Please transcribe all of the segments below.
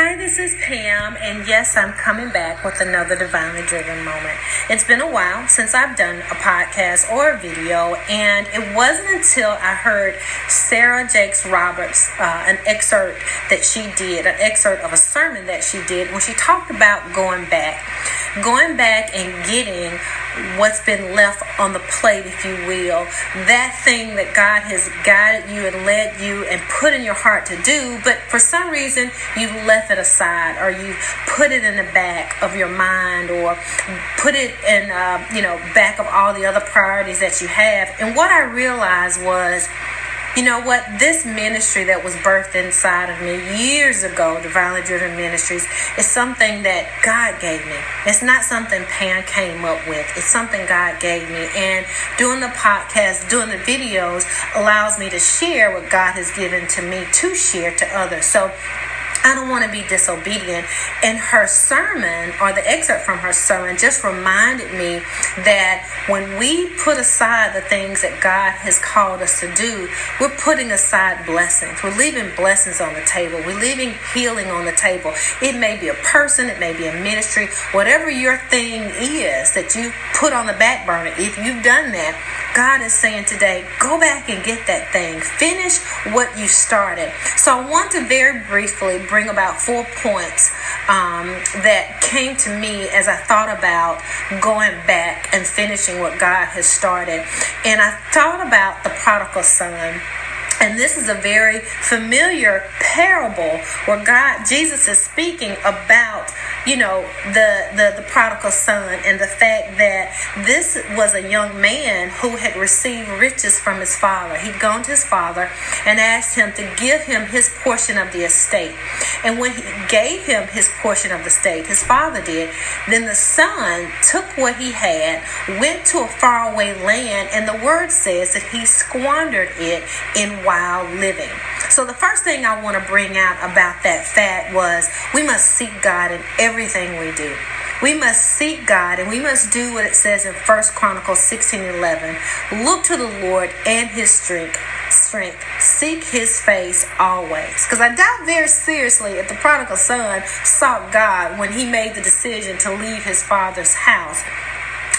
Hi, this is Pam, and yes, I'm coming back with another Divinely Driven moment. It's been a while since I've done a podcast or a video, and it wasn't until I heard Sarah Jakes Roberts, uh, an excerpt that she did, an excerpt of a sermon that she did, when she talked about going back. Going back and getting what's been left on the plate, if you will, that thing that God has guided you and led you and put in your heart to do, but for some reason you've left it aside or you put it in the back of your mind or put it in, uh, you know, back of all the other priorities that you have. And what I realized was, you know what? This ministry that was birthed inside of me years ago, Divinely Driven Ministries, is something that God gave me. It's not something Pam came up with. It's something God gave me. And doing the podcast, doing the videos allows me to share what God has given to me to share to others. So I don't want to be disobedient. And her sermon, or the excerpt from her sermon, just reminded me that when we put aside the things that God has called us to do, we're putting aside blessings. We're leaving blessings on the table. We're leaving healing on the table. It may be a person, it may be a ministry, whatever your thing is that you put on the back burner. If you've done that, God is saying today, go back and get that thing. Finish what you started. So I want to very briefly bring about four points um, that came to me as I thought about going back and finishing what God has started. And I thought about the prodigal son. And this is a very familiar parable where God, Jesus is speaking about you know, the, the, the prodigal son and the fact that this was a young man who had received riches from his father. He'd gone to his father and asked him to give him his portion of the estate. And when he gave him his portion of the estate, his father did, then the son took what he had, went to a faraway land, and the word says that he squandered it in wild living. So the first thing I want to bring out about that fact was we must seek God in everything we do. We must seek God and we must do what it says in First Chronicles 16 11. Look to the Lord and his strength. Strength. Seek his face always. Because I doubt very seriously if the prodigal son sought God when he made the decision to leave his father's house.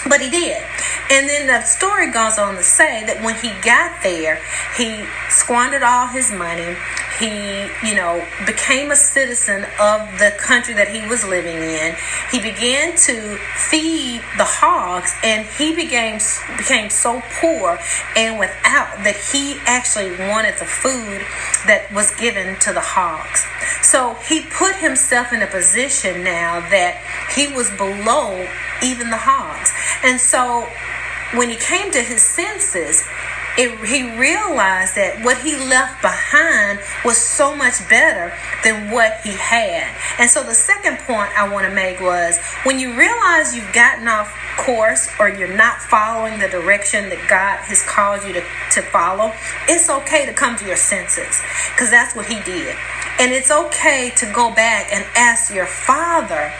But he did. And then the story goes on to say that when he got there, he squandered all his money. He, you know, became a citizen of the country that he was living in. He began to feed the hogs, and he became became so poor and without that he actually wanted the food that was given to the hogs. So he put himself in a position now that he was below even the hogs. And so when he came to his senses, it, he realized that what he left behind was so much better than what he had. And so the second point I want to make was when you realize you've gotten off course or you're not following the direction that God has called you to, to follow, it's okay to come to your senses because that's what he did. And it's okay to go back and ask your father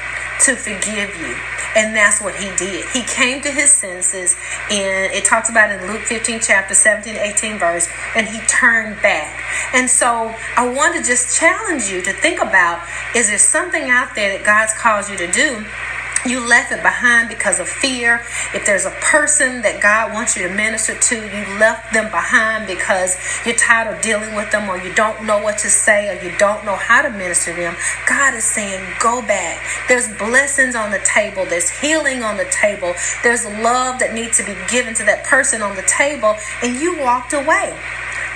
to forgive you. And that's what he did. He came to his senses, and it talks about in Luke 15, chapter 17, 18 verse, and he turned back. And so I want to just challenge you to think about is there something out there that God's called you to do? You left it behind because of fear. If there's a person that God wants you to minister to, you left them behind because you're tired of dealing with them or you don't know what to say or you don't know how to minister to them. God is saying, go back. There's blessings on the table, there's healing on the table, there's love that needs to be given to that person on the table, and you walked away.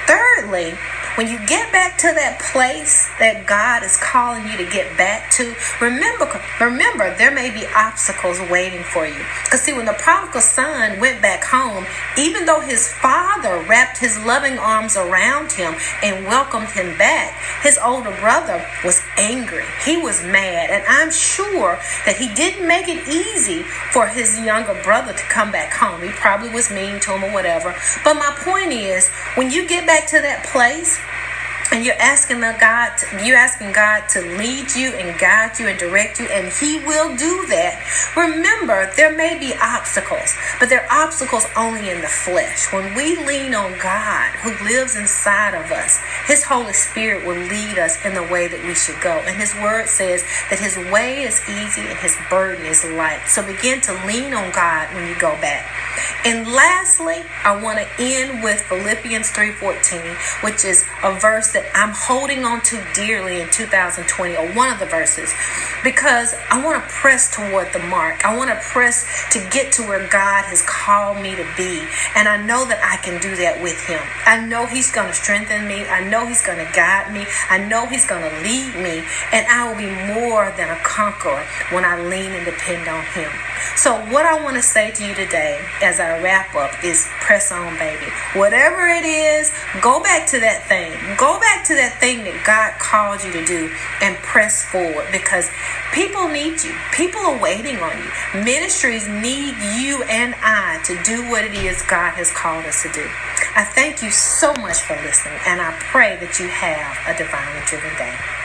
Thirdly, when you get back to that place that God is calling you to get back to, remember, remember there may be obstacles waiting for you. Because see, when the prodigal son went back home, even though his father wrapped his loving arms around him and welcomed him back, his older brother was angry. He was mad, and I'm sure that he didn't make it easy for his younger brother to come back home. He probably was mean to him or whatever. But my point is, when you get back to that place and you're asking the God, to, you're asking God to lead you and guide you and direct you, and He will do that. Remember, there may be obstacles, but they're obstacles only in the flesh. When we lean on God, who lives inside of us, His Holy Spirit will lead us in the way that we should go. And His Word says that His way is easy and His burden is light. So begin to lean on God when you go back. And lastly, I want to end with Philippians 3:14, which is a verse I'm holding on to dearly in 2020, or one of the verses, because I want to press toward the mark. I want to press to get to where God has called me to be. And I know that I can do that with Him. I know He's going to strengthen me. I know He's going to guide me. I know He's going to lead me. And I will be more than a conqueror when I lean and depend on Him. So, what I want to say to you today as I wrap up is press on, baby. Whatever it is, go back to that thing. Go back to that thing that God called you to do and press forward because people need you. People are waiting on you. Ministries need you and I to do what it is God has called us to do. I thank you so much for listening, and I pray that you have a divinely driven day.